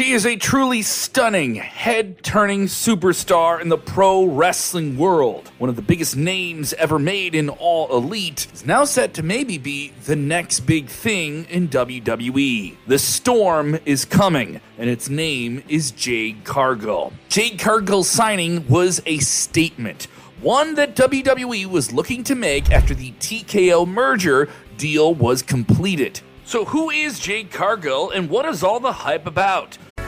She is a truly stunning, head turning superstar in the pro wrestling world. One of the biggest names ever made in All Elite is now set to maybe be the next big thing in WWE. The storm is coming, and its name is Jade Cargill. Jade Cargill's signing was a statement, one that WWE was looking to make after the TKO merger deal was completed. So, who is Jade Cargill and what is all the hype about?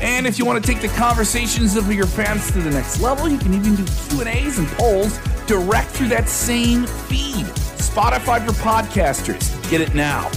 And if you want to take the conversations of your fans to the next level, you can even do Q&As and polls direct through that same feed. Spotify for podcasters. Get it now.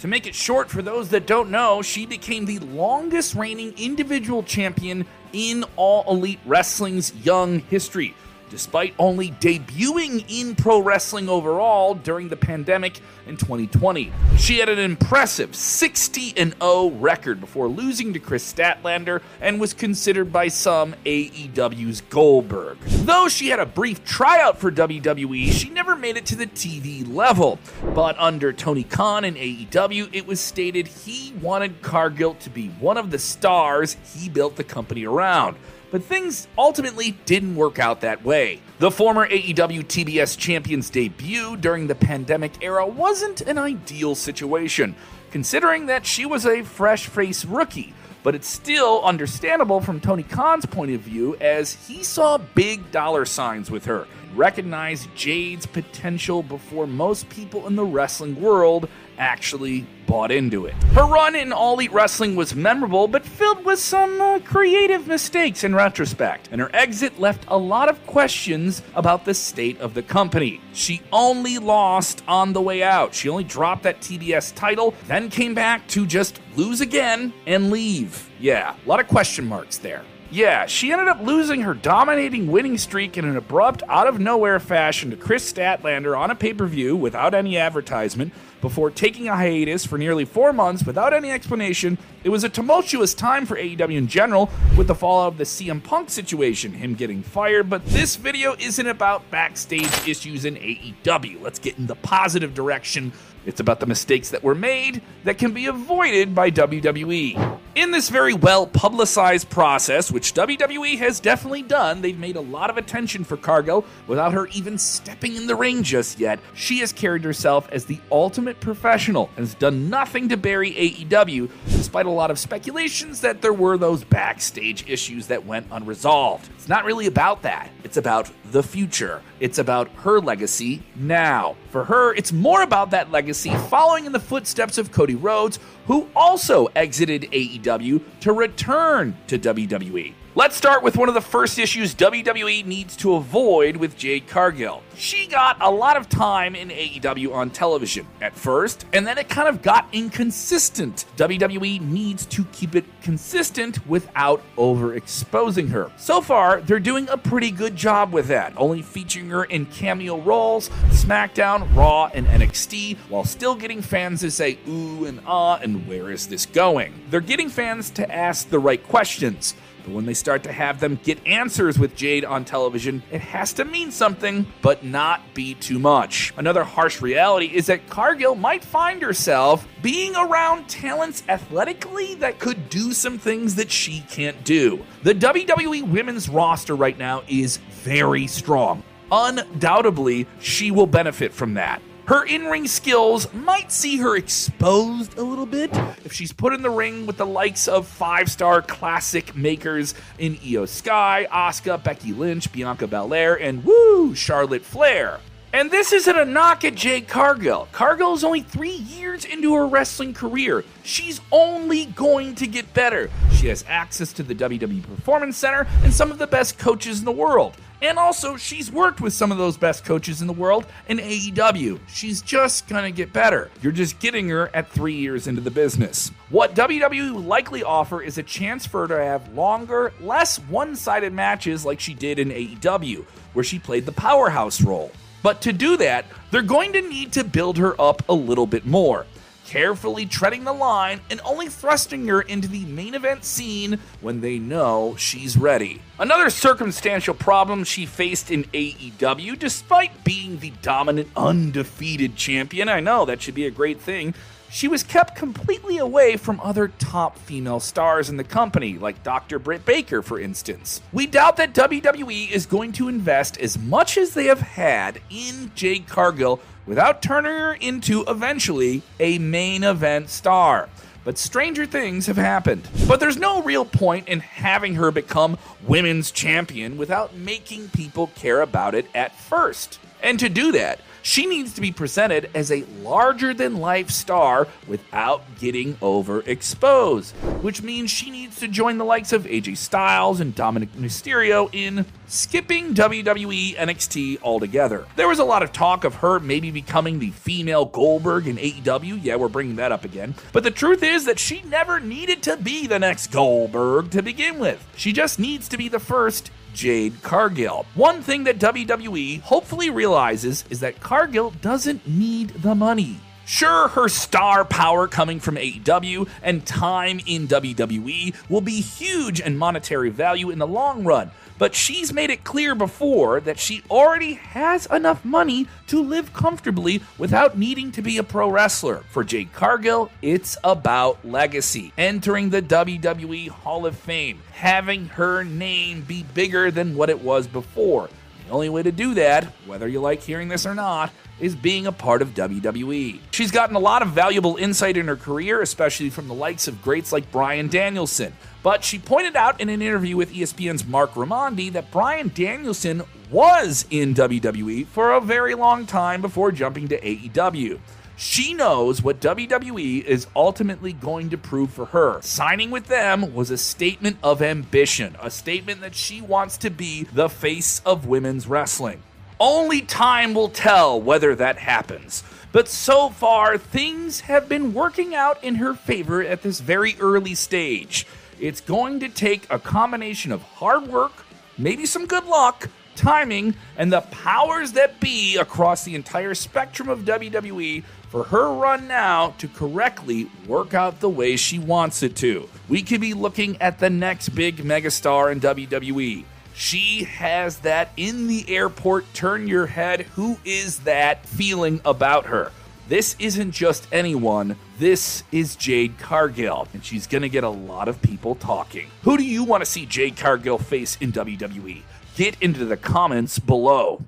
To make it short for those that don't know, she became the longest reigning individual champion in All Elite Wrestling's young history despite only debuting in pro wrestling overall during the pandemic in 2020. She had an impressive 60 0 record before losing to Kris Statlander and was considered by some AEW's Goldberg. Though she had a brief tryout for WWE, she never made it to the TV level. But under Tony Khan and AEW, it was stated he wanted Cargill to be one of the stars he built the company around but things ultimately didn't work out that way. The former AEW TBS champion's debut during the pandemic era wasn't an ideal situation, considering that she was a fresh face rookie. But it's still understandable from Tony Khan's point of view as he saw big dollar signs with her, recognized Jade's potential before most people in the wrestling world actually bought into it. Her run in All Elite Wrestling was memorable, but filled with some uh, creative mistakes in retrospect, and her exit left a lot of questions about the state of the company. She only lost on the way out. She only dropped that TBS title, then came back to just lose again and leave. Yeah, a lot of question marks there. Yeah, she ended up losing her dominating winning streak in an abrupt, out of nowhere fashion to Kris Statlander on a pay per view without any advertisement before taking a hiatus for nearly four months without any explanation. It was a tumultuous time for AEW in general with the fallout of the CM Punk situation, him getting fired, but this video isn't about backstage issues in AEW. Let's get in the positive direction it's about the mistakes that were made that can be avoided by WWE. In this very well publicized process, which WWE has definitely done, they've made a lot of attention for Cargill without her even stepping in the ring just yet. She has carried herself as the ultimate professional and has done nothing to bury AEW, despite a lot of speculations that there were those backstage issues that went unresolved. It's not really about that, it's about the future. It's about her legacy now. For her, it's more about that legacy following in the footsteps of Cody Rhodes, who also exited AEW to return to WWE. Let's start with one of the first issues WWE needs to avoid with Jade Cargill. She got a lot of time in AEW on television at first, and then it kind of got inconsistent. WWE needs to keep it consistent without overexposing her. So far, they're doing a pretty good job with that, only featuring her in cameo roles, SmackDown, Raw, and NXT, while still getting fans to say ooh and ah and where is this going. They're getting fans to ask the right questions. But when they start to have them get answers with Jade on television, it has to mean something, but not be too much. Another harsh reality is that Cargill might find herself being around talents athletically that could do some things that she can't do. The WWE women's roster right now is very strong. Undoubtedly, she will benefit from that. Her in ring skills might see her exposed a little bit if she's put in the ring with the likes of five star classic makers in Iyo Sky, Asuka, Becky Lynch, Bianca Belair, and woo, Charlotte Flair. And this isn't a knock at Jade Cargill. Cargill is only three years into her wrestling career. She's only going to get better. She has access to the WWE Performance Center and some of the best coaches in the world. And also, she's worked with some of those best coaches in the world in AEW. She's just gonna get better. You're just getting her at three years into the business. What WWE will likely offer is a chance for her to have longer, less one sided matches like she did in AEW, where she played the powerhouse role. But to do that, they're going to need to build her up a little bit more carefully treading the line and only thrusting her into the main event scene when they know she's ready. Another circumstantial problem she faced in AEW, despite being the dominant, undefeated champion, I know that should be a great thing. She was kept completely away from other top female stars in the company, like Dr. Britt Baker, for instance. We doubt that WWE is going to invest as much as they have had in Jade Cargill without turning her into eventually a main event star. But stranger things have happened. But there's no real point in having her become women's champion without making people care about it at first. And to do that, she needs to be presented as a larger than life star without getting overexposed, which means she needs to join the likes of AJ Styles and Dominik Mysterio in skipping WWE NXT altogether. There was a lot of talk of her maybe becoming the female Goldberg in AEW. Yeah, we're bringing that up again. But the truth is that she never needed to be the next Goldberg to begin with. She just needs to be the first Jade Cargill. One thing that WWE hopefully realizes is that Cargill doesn't need the money. Sure, her star power coming from AEW and time in WWE will be huge in monetary value in the long run, but she's made it clear before that she already has enough money to live comfortably without needing to be a pro wrestler. For Jade Cargill, it's about legacy, entering the WWE Hall of Fame, having her name be bigger than what it was before. The only way to do that, whether you like hearing this or not, is being a part of WWE. She's gotten a lot of valuable insight in her career, especially from the likes of greats like Bryan Danielson. But she pointed out in an interview with ESPN's Marc Raimondi that Bryan Danielson was in WWE for a very long time before jumping to AEW. She knows what WWE is ultimately going to prove for her. Signing with them was a statement of ambition, a statement that she wants to be the face of women's wrestling. Only time will tell whether that happens. But so far, things have been working out in her favor at this very early stage. It's going to take a combination of hard work, maybe some good luck, timing, and the powers that be across the entire spectrum of WWE for her run now to correctly work out the way she wants it to. We could be looking at the next big megastar in WWE. She has that in the airport, turn your head, who is that feeling about her. This isn't just anyone. This is Jade Cargill, and she's going to get a lot of people talking. Who do you want to see Jade Cargill face in WWE? Get into the comments below.